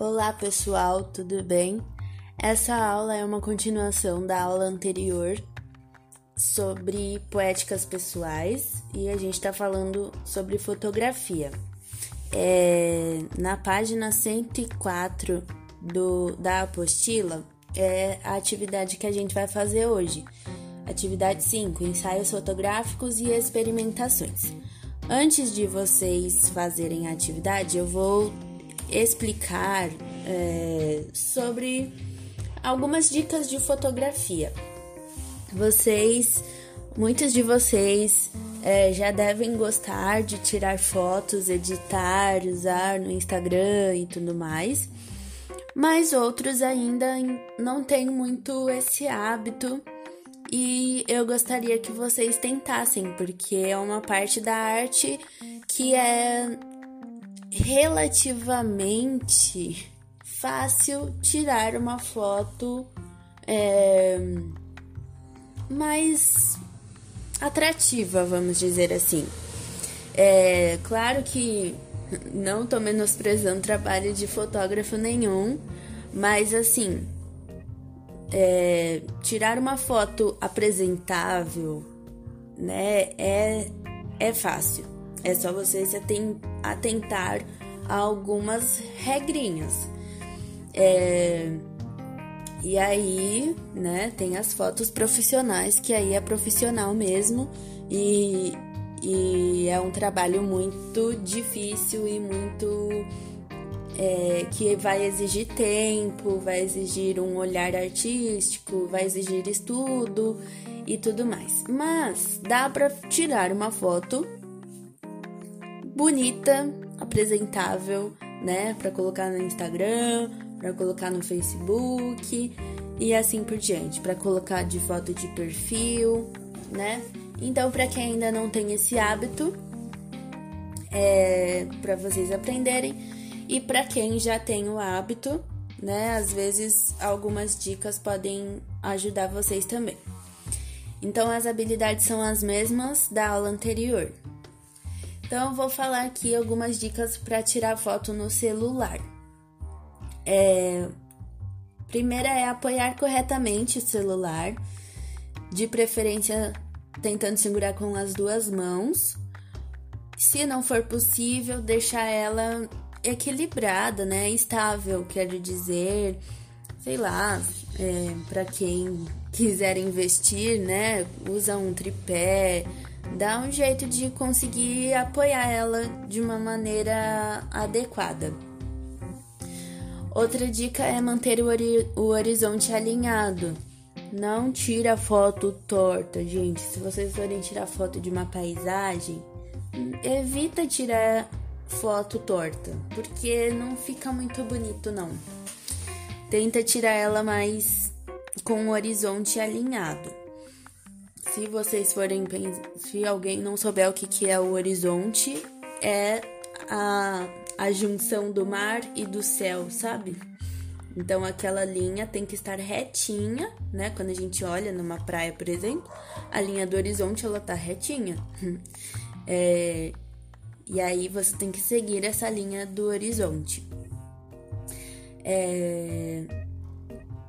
Olá pessoal, tudo bem? Essa aula é uma continuação da aula anterior sobre poéticas pessoais e a gente está falando sobre fotografia. É, na página 104 do, da apostila é a atividade que a gente vai fazer hoje. Atividade 5: ensaios fotográficos e experimentações. Antes de vocês fazerem a atividade, eu vou explicar é, sobre algumas dicas de fotografia. Vocês, muitos de vocês é, já devem gostar de tirar fotos, editar, usar no Instagram e tudo mais, mas outros ainda não têm muito esse hábito. E eu gostaria que vocês tentassem, porque é uma parte da arte que é relativamente fácil tirar uma foto é, mais atrativa, vamos dizer assim. É claro que não tô menosprezando trabalho de fotógrafo nenhum, mas assim, é, tirar uma foto apresentável, né, é, é fácil. É só você se atentar a algumas regrinhas. É, e aí, né, tem as fotos profissionais, que aí é profissional mesmo, e, e é um trabalho muito difícil e muito. É, que vai exigir tempo, vai exigir um olhar artístico, vai exigir estudo e tudo mais. Mas dá para tirar uma foto bonita, apresentável, né, para colocar no Instagram, para colocar no Facebook e assim por diante, para colocar de foto de perfil, né? Então, para quem ainda não tem esse hábito, é para vocês aprenderem e para quem já tem o hábito, né? Às vezes algumas dicas podem ajudar vocês também. Então, as habilidades são as mesmas da aula anterior. Então, vou falar aqui algumas dicas para tirar foto no celular. É, primeira é apoiar corretamente o celular, de preferência tentando segurar com as duas mãos. Se não for possível, deixar ela equilibrada, né? Estável, quero dizer, sei lá, é, para quem quiser investir, né? Usa um tripé, dá um jeito de conseguir apoiar ela de uma maneira adequada. Outra dica é manter o, o horizonte alinhado. Não tira foto torta, gente. Se vocês forem tirar foto de uma paisagem, evita tirar foto torta, porque não fica muito bonito não. Tenta tirar ela mais com o horizonte alinhado. Se vocês forem, se alguém não souber o que, que é o horizonte, é a, a junção do mar e do céu, sabe? Então aquela linha tem que estar retinha, né? Quando a gente olha numa praia, por exemplo, a linha do horizonte ela tá retinha. É, e aí você tem que seguir essa linha do horizonte. É,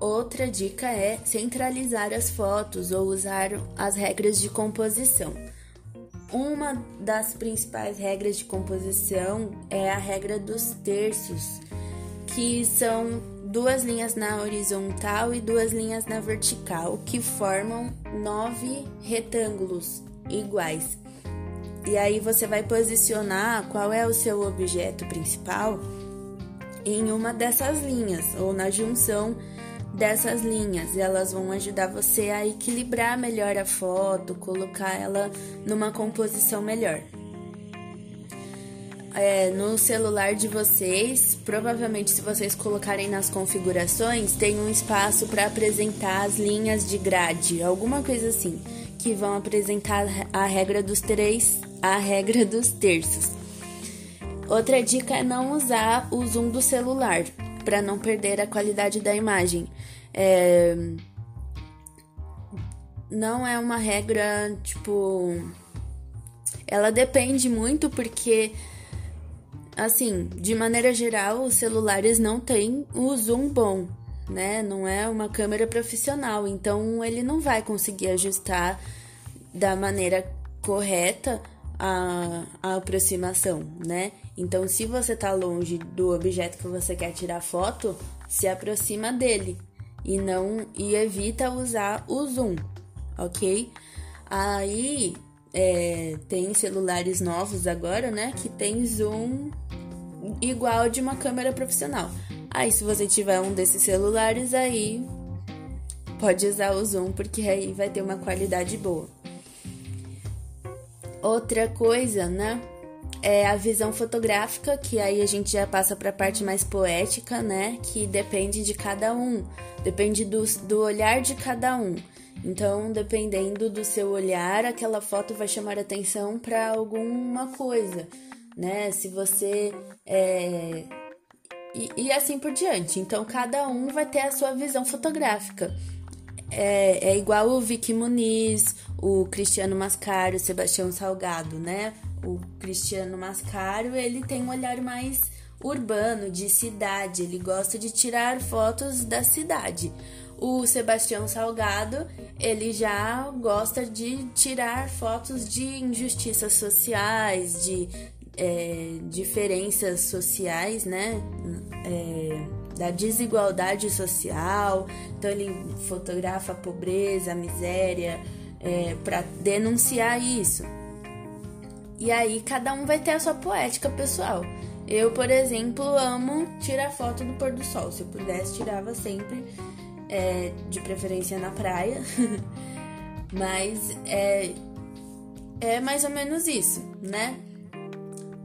Outra dica é centralizar as fotos ou usar as regras de composição. Uma das principais regras de composição é a regra dos terços, que são duas linhas na horizontal e duas linhas na vertical, que formam nove retângulos iguais. E aí você vai posicionar qual é o seu objeto principal em uma dessas linhas ou na junção dessas linhas. Elas vão ajudar você a equilibrar melhor a foto, colocar ela numa composição melhor. É, no celular de vocês, provavelmente se vocês colocarem nas configurações, tem um espaço para apresentar as linhas de grade, alguma coisa assim, que vão apresentar a regra dos três, a regra dos terços. Outra dica é não usar o zoom do celular para não perder a qualidade da imagem. É... Não é uma regra, tipo. Ela depende muito porque assim, de maneira geral, os celulares não têm o zoom bom, né? Não é uma câmera profissional, então ele não vai conseguir ajustar da maneira correta a, a aproximação, né? Então, se você tá longe do objeto que você quer tirar foto, se aproxima dele e não e evita usar o zoom, ok? Aí é, tem celulares novos agora, né? Que tem zoom igual de uma câmera profissional. Aí, se você tiver um desses celulares, aí pode usar o zoom, porque aí vai ter uma qualidade boa. Outra coisa, né? É a visão fotográfica, que aí a gente já passa para a parte mais poética, né? Que depende de cada um, depende do, do olhar de cada um. Então, dependendo do seu olhar, aquela foto vai chamar atenção para alguma coisa, né? Se você é... e, e, assim por diante. Então, cada um vai ter a sua visão fotográfica. É, é igual o Vicky Muniz, o Cristiano Mascaro, o Sebastião Salgado, né? O Cristiano Mascaro, ele tem um olhar mais urbano, de cidade, ele gosta de tirar fotos da cidade. O Sebastião Salgado, ele já gosta de tirar fotos de injustiças sociais, de é, diferenças sociais, né? É, da desigualdade social. Então ele fotografa a pobreza, a miséria, é, para denunciar isso. E aí cada um vai ter a sua poética pessoal. Eu, por exemplo, amo tirar foto do pôr do sol. Se eu pudesse, tirava sempre é, de preferência na praia, mas é, é mais ou menos isso, né?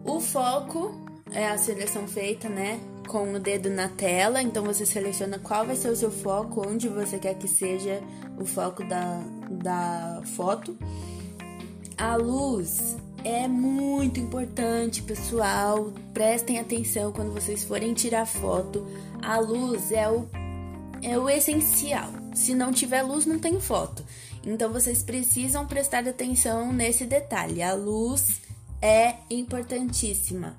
O foco é a seleção feita, né? Com o dedo na tela, então você seleciona qual vai ser o seu foco, onde você quer que seja o foco da, da foto. A luz é muito importante, pessoal. Prestem atenção quando vocês forem tirar foto. A luz é o é o essencial. Se não tiver luz, não tem foto. Então vocês precisam prestar atenção nesse detalhe. A luz é importantíssima.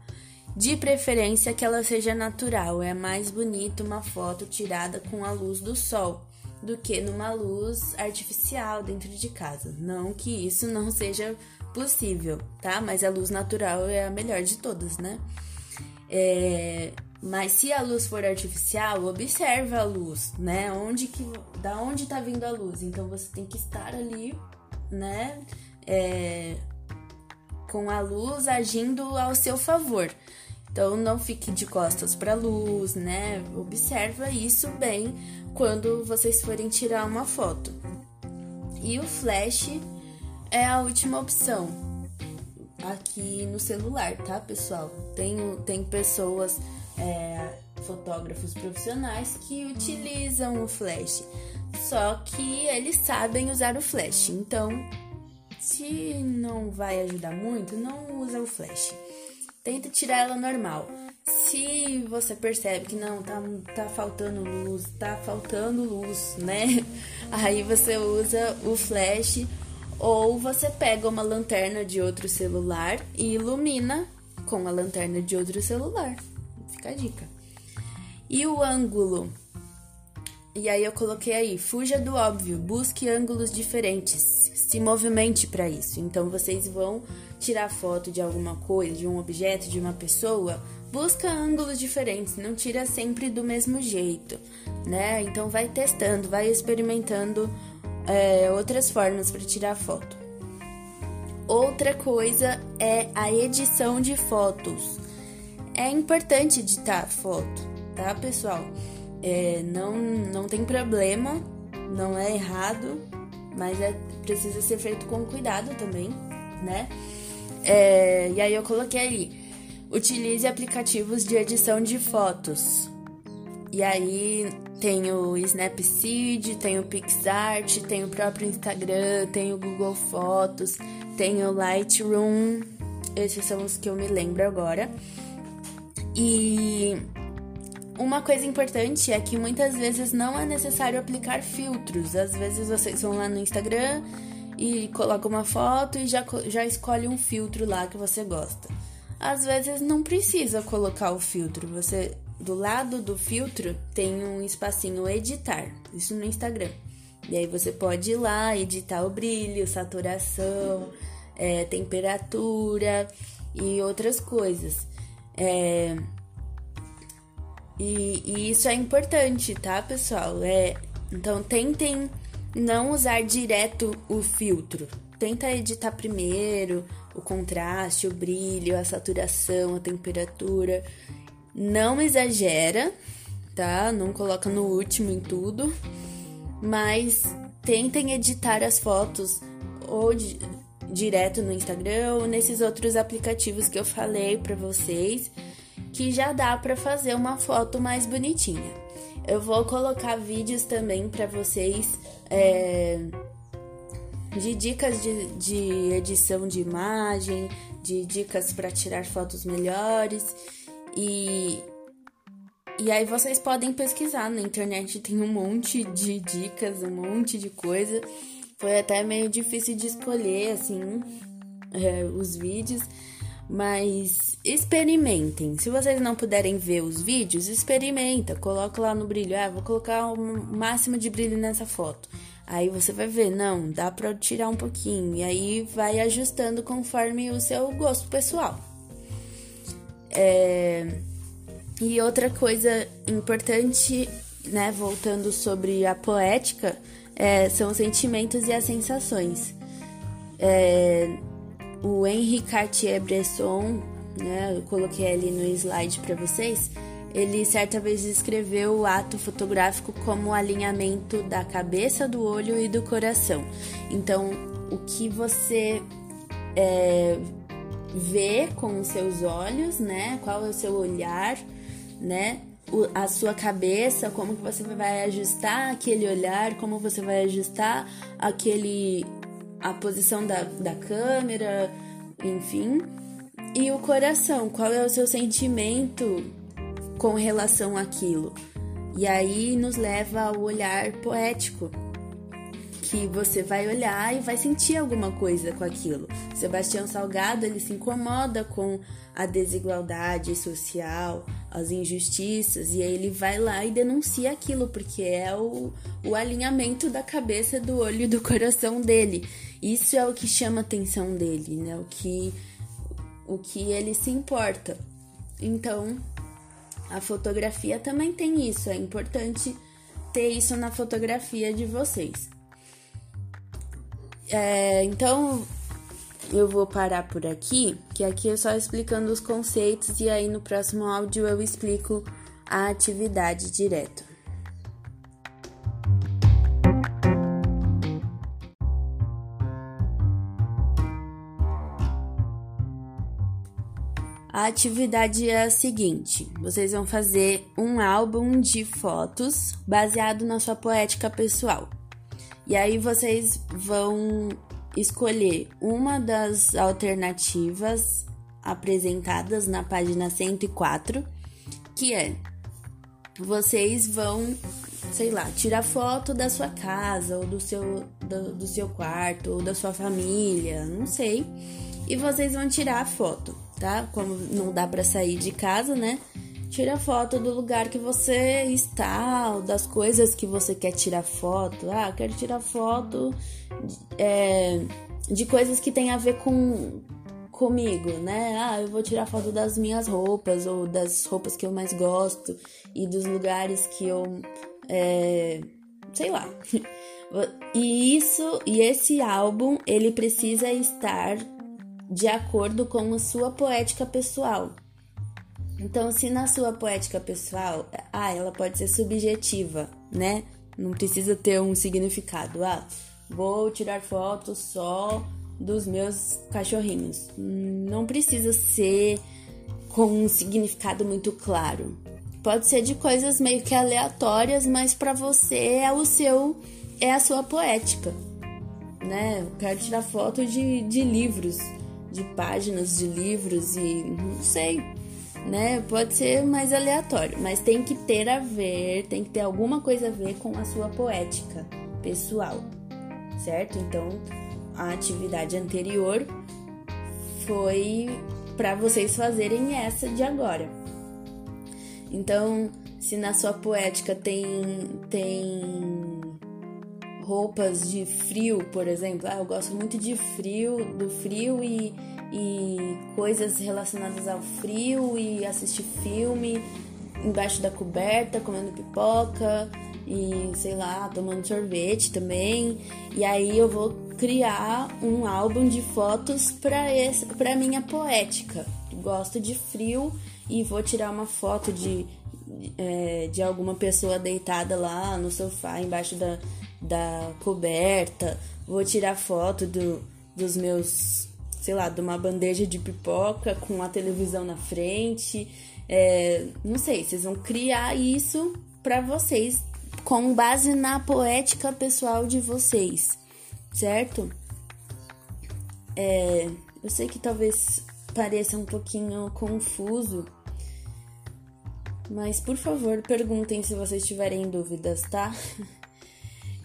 De preferência que ela seja natural. É mais bonito uma foto tirada com a luz do sol do que numa luz artificial dentro de casa. Não que isso não seja possível, tá? Mas a luz natural é a melhor de todas, né? É, mas se a luz for artificial, observa a luz, né? Onde que, da onde está vindo a luz? Então você tem que estar ali, né? É, com a luz agindo ao seu favor. Então não fique de costas para a luz, né? Observa isso bem quando vocês forem tirar uma foto. E o flash é a última opção aqui no celular, tá, pessoal? Tem, tem pessoas é, fotógrafos profissionais que utilizam o flash, só que eles sabem usar o flash. Então, se não vai ajudar muito, não usa o flash. Tenta tirar ela normal. Se você percebe que não, tá, tá faltando luz, tá faltando luz, né? Aí você usa o flash ou você pega uma lanterna de outro celular e ilumina com a lanterna de outro celular. Fica a dica. E o ângulo? E aí eu coloquei aí, fuja do óbvio, busque ângulos diferentes, se movimente para isso. Então vocês vão tirar foto de alguma coisa, de um objeto, de uma pessoa, busca ângulos diferentes, não tira sempre do mesmo jeito, né? Então vai testando, vai experimentando é, outras formas para tirar foto. Outra coisa é a edição de fotos é importante editar foto, tá, pessoal? É, não, não tem problema, não é errado, mas é, precisa ser feito com cuidado também, né? É, e aí eu coloquei ali, utilize aplicativos de edição de fotos. E aí tem o Snapseed, tem o PixArt, tem o próprio Instagram, tem o Google Fotos, tem o Lightroom. Esses são os que eu me lembro agora. E uma coisa importante é que muitas vezes não é necessário aplicar filtros. Às vezes vocês vão lá no Instagram e colocam uma foto e já, já escolhe um filtro lá que você gosta. às vezes não precisa colocar o filtro. Você do lado do filtro tem um espacinho editar, isso no Instagram. E aí você pode ir lá editar o brilho, saturação, é, temperatura e outras coisas. É, e, e, isso é importante, tá, pessoal? É, então tentem não usar direto o filtro. Tenta editar primeiro o contraste, o brilho, a saturação, a temperatura. Não exagera, tá? Não coloca no último em tudo, é, de dicas de, de edição de imagem, de dicas para tirar fotos melhores e e aí vocês podem pesquisar na internet, tem um monte de dicas, um monte de coisa. Foi até meio difícil de escolher assim é, os vídeos, mas experimentem. Se vocês não puderem ver os vídeos, experimenta. Coloca lá no brilho. Ah, vou colocar o máximo de brilho nessa foto. Aí você vai ver, não, dá para tirar um pouquinho. E aí vai ajustando conforme o seu gosto pessoal. É... E outra coisa importante, né, voltando sobre a poética, é, são os sentimentos e as sensações. É, o Henri Cartier-Bresson, né, eu coloquei ali no slide para vocês, ele certa vez descreveu o ato fotográfico como o alinhamento da cabeça, do olho e do coração. Então, o que você é, vê com os seus olhos, né? Qual é o seu olhar, né? O, a sua cabeça, como que você vai ajustar aquele olhar, como você vai ajustar aquele a posição da, da câmera, enfim. E o coração, qual é o seu sentimento com relação àquilo? E aí nos leva ao olhar poético, que você vai olhar e vai sentir alguma coisa com aquilo. Sebastião Salgado, ele se incomoda com a desigualdade social, as injustiças, e aí ele vai lá e denuncia aquilo, porque é o, o alinhamento da cabeça, do olho e do coração dele. Isso é o que chama a atenção dele, né? O que, o que ele se importa. Então, a fotografia também tem isso, é importante ter isso na fotografia de vocês. É, então eu vou parar por aqui, que aqui é só explicando os conceitos e aí no próximo áudio eu explico a atividade direto. A atividade é a seguinte: vocês vão fazer um álbum de fotos baseado na sua poética pessoal. E aí vocês vão escolher uma das alternativas apresentadas na página 104, que é vocês vão, sei lá, tirar foto da sua casa ou do seu do, do seu quarto ou da sua família, não sei. E vocês vão tirar a foto, tá? Como não dá para sair de casa, né? Tira foto do lugar que você está, das coisas que você quer tirar foto. Ah, quero tirar foto é, de coisas que tem a ver com comigo, né? Ah, eu vou tirar foto das minhas roupas ou das roupas que eu mais gosto e dos lugares que eu, é, sei lá. E isso e esse álbum ele precisa estar de acordo com a sua poética pessoal. Então, se na sua poética pessoal, ah, ela pode ser subjetiva, né? Não precisa ter um significado. Ah, vou tirar fotos só dos meus cachorrinhos. Não precisa ser com um significado muito claro. Pode ser de coisas meio que aleatórias, mas para você é o seu é a sua poética, né? Eu quero tirar foto de, de livros, de páginas de livros e não sei, né? Pode ser mais aleatório, mas tem que ter a ver, tem que ter alguma coisa a ver com a sua poética pessoal, certo? Então, a atividade anterior foi para vocês fazerem essa de agora. Então, se na sua poética tem tem roupas de frio, por exemplo, ah, eu gosto muito de frio, do frio e, e coisas relacionadas ao frio e assistir filme embaixo da coberta, comendo pipoca e sei lá, tomando sorvete também. E aí eu vou criar um álbum de fotos para esse para minha poética. Gosto de frio e vou tirar uma foto de é, de alguma pessoa deitada lá no sofá embaixo da, da coberta. Vou tirar foto do, dos meus, sei lá, de uma bandeja de pipoca com a televisão na frente. É, não sei, vocês vão criar isso para vocês com base na poética pessoal de vocês, certo? É, eu sei que talvez pareça um pouquinho confuso, mas por favor perguntem se vocês tiverem dúvidas, tá?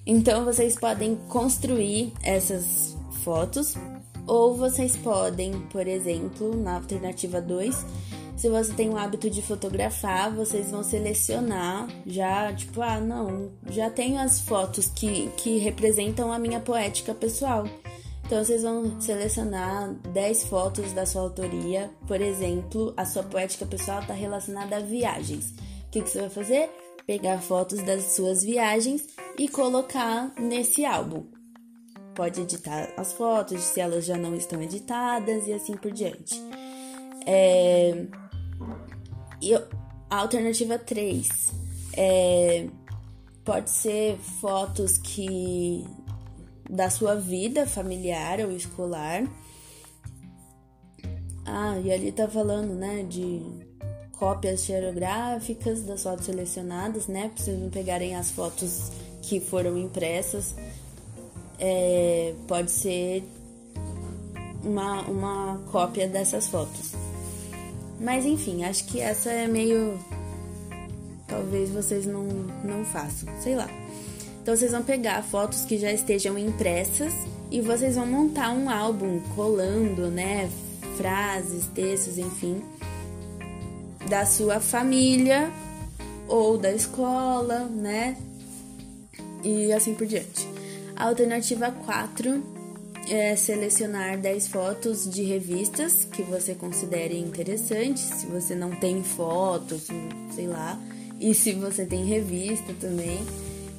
Então vocês podem construir essas fotos ou vocês podem, por exemplo, na alternativa 2, se você tem o hábito de fotografar, vocês vão selecionar já, tipo, ah, não, já tenho as fotos que, que representam a minha poética pessoal. Então vocês vão selecionar 10 fotos da sua autoria. Por exemplo, a sua poética pessoal está relacionada a viagens. O que, que você vai fazer? Pegar fotos das suas viagens e colocar nesse álbum. Pode editar as fotos se elas já não estão editadas e assim por diante. É... E a alternativa 3 é, pode ser fotos que da sua vida familiar ou escolar. Ah, e ali tá falando, né, de cópias xerográficas das fotos selecionadas, né, pra vocês não pegarem as fotos que foram impressas. É, pode ser uma, uma cópia dessas fotos. Mas enfim, acho que essa é meio. Talvez vocês não, não façam, sei lá. Então vocês vão pegar fotos que já estejam impressas e vocês vão montar um álbum colando, né? Frases, textos, enfim, da sua família ou da escola, né? E assim por diante. A alternativa 4 é selecionar 10 fotos de revistas que você considere interessantes, se você não tem fotos, sei lá, e se você tem revista também,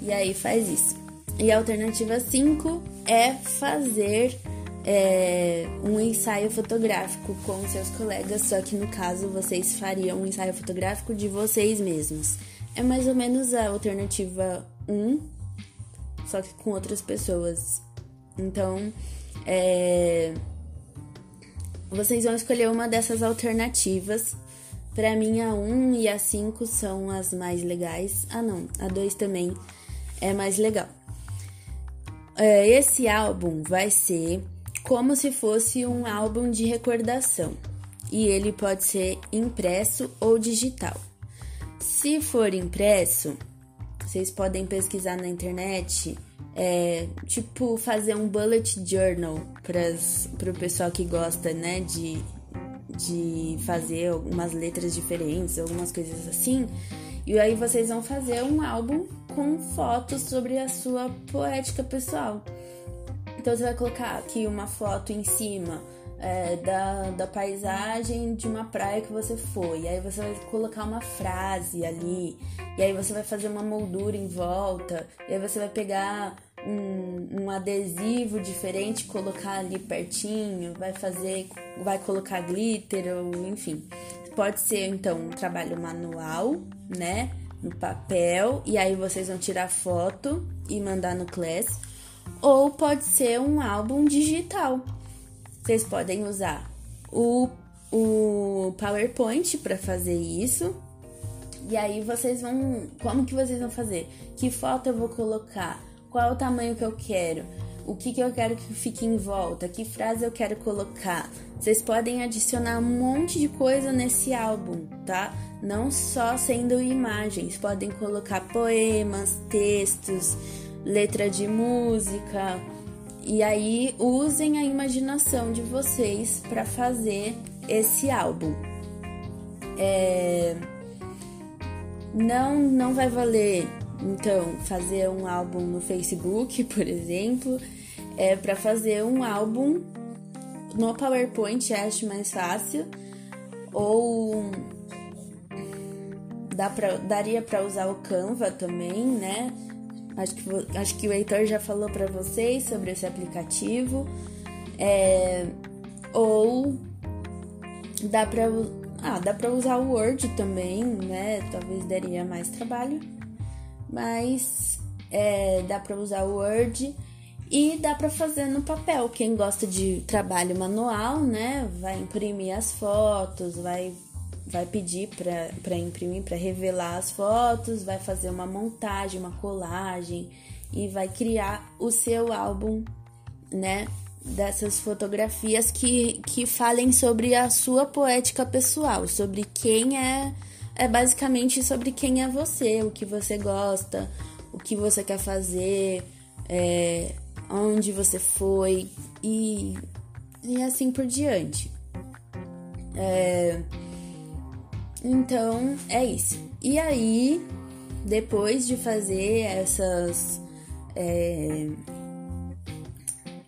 e aí faz isso. E a alternativa 5 é fazer é, um ensaio fotográfico com seus colegas, só que no caso vocês fariam um ensaio fotográfico de vocês mesmos. É mais ou menos a alternativa 1, só que com outras pessoas. Então, é... vocês vão escolher uma dessas alternativas. Para mim, a 1 e a 5 são as mais legais. Ah, não, a 2 também é mais legal. É, esse álbum vai ser como se fosse um álbum de recordação e ele pode ser impresso ou digital. Se for impresso, vocês podem pesquisar na internet é, tipo fazer um bullet journal para o pessoal que gosta, né, de, de fazer algumas letras diferentes, algumas coisas assim. E aí vocês vão fazer um álbum com fotos sobre a sua poética pessoal. Então você vai colocar aqui uma foto em cima é, da, da paisagem de uma praia que você foi. E aí você vai colocar uma frase ali. E aí você vai fazer uma moldura em volta. E aí você vai pegar um, um adesivo diferente, colocar ali pertinho. Vai fazer, vai colocar glitter ou enfim. Pode ser então um trabalho manual, né? No papel. E aí vocês vão tirar foto e mandar no Class. Ou pode ser um álbum digital vocês podem usar o, o PowerPoint para fazer isso. E aí vocês vão. Como que vocês vão fazer? Que foto eu vou colocar? Qual o tamanho que eu quero? O que, que eu quero que fique em volta? Que frase eu quero colocar? Vocês podem adicionar um monte de coisa nesse álbum, tá? Não só sendo imagens, podem colocar poemas, textos, letra de música, e aí usem a imaginação de vocês para fazer esse álbum. É, não, não vai valer, então, fazer um álbum no Facebook, por exemplo. É para fazer um álbum no PowerPoint, acho mais fácil. Ou dá pra, daria para usar o Canva também, né? Acho que, acho que o Heitor já falou para vocês sobre esse aplicativo. É, ou dá para ah, dá para usar o Word também, né? Talvez daria mais trabalho, mas é, dá para usar o Word e dá para fazer no papel. Quem gosta de trabalho manual, né? Vai imprimir as fotos, vai vai pedir para imprimir, para revelar as fotos, vai fazer uma montagem, uma colagem e vai criar o seu álbum, né? Dessas fotografias que, que falem sobre a sua poética pessoal, sobre quem é, é basicamente sobre quem é você, o que você gosta, o que você quer fazer, é, onde você foi e, e assim por diante. É, então é isso. E aí, depois de fazer essas. É,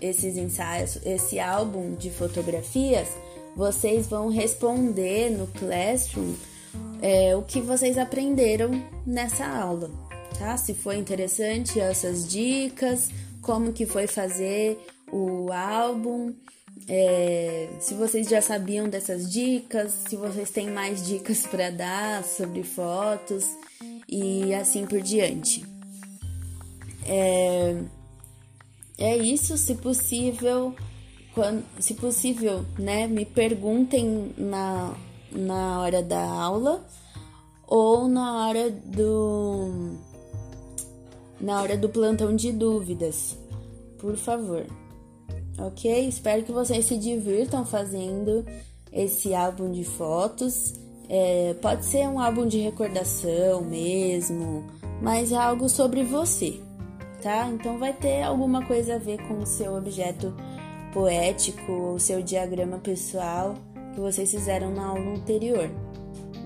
esses ensaios, esse álbum de fotografias, vocês vão responder no Classroom é, o que vocês aprenderam nessa aula, tá? Se foi interessante essas dicas, como que foi fazer o álbum, é, se vocês já sabiam dessas dicas, se vocês têm mais dicas para dar sobre fotos e assim por diante. É, é isso, se possível, quando, se possível, né, me perguntem na, na hora da aula ou na hora do na hora do plantão de dúvidas, por favor ok? Espero que vocês se divirtam fazendo esse álbum de fotos. É, pode ser um álbum de recordação mesmo, mas é algo sobre você, tá? Então vai ter alguma coisa a ver com o seu objeto poético, o seu diagrama pessoal que vocês fizeram na aula anterior.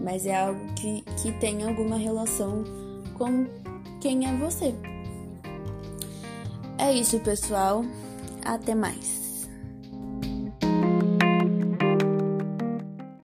Mas é algo que, que tem alguma relação com quem é você. É isso, pessoal. Até mais!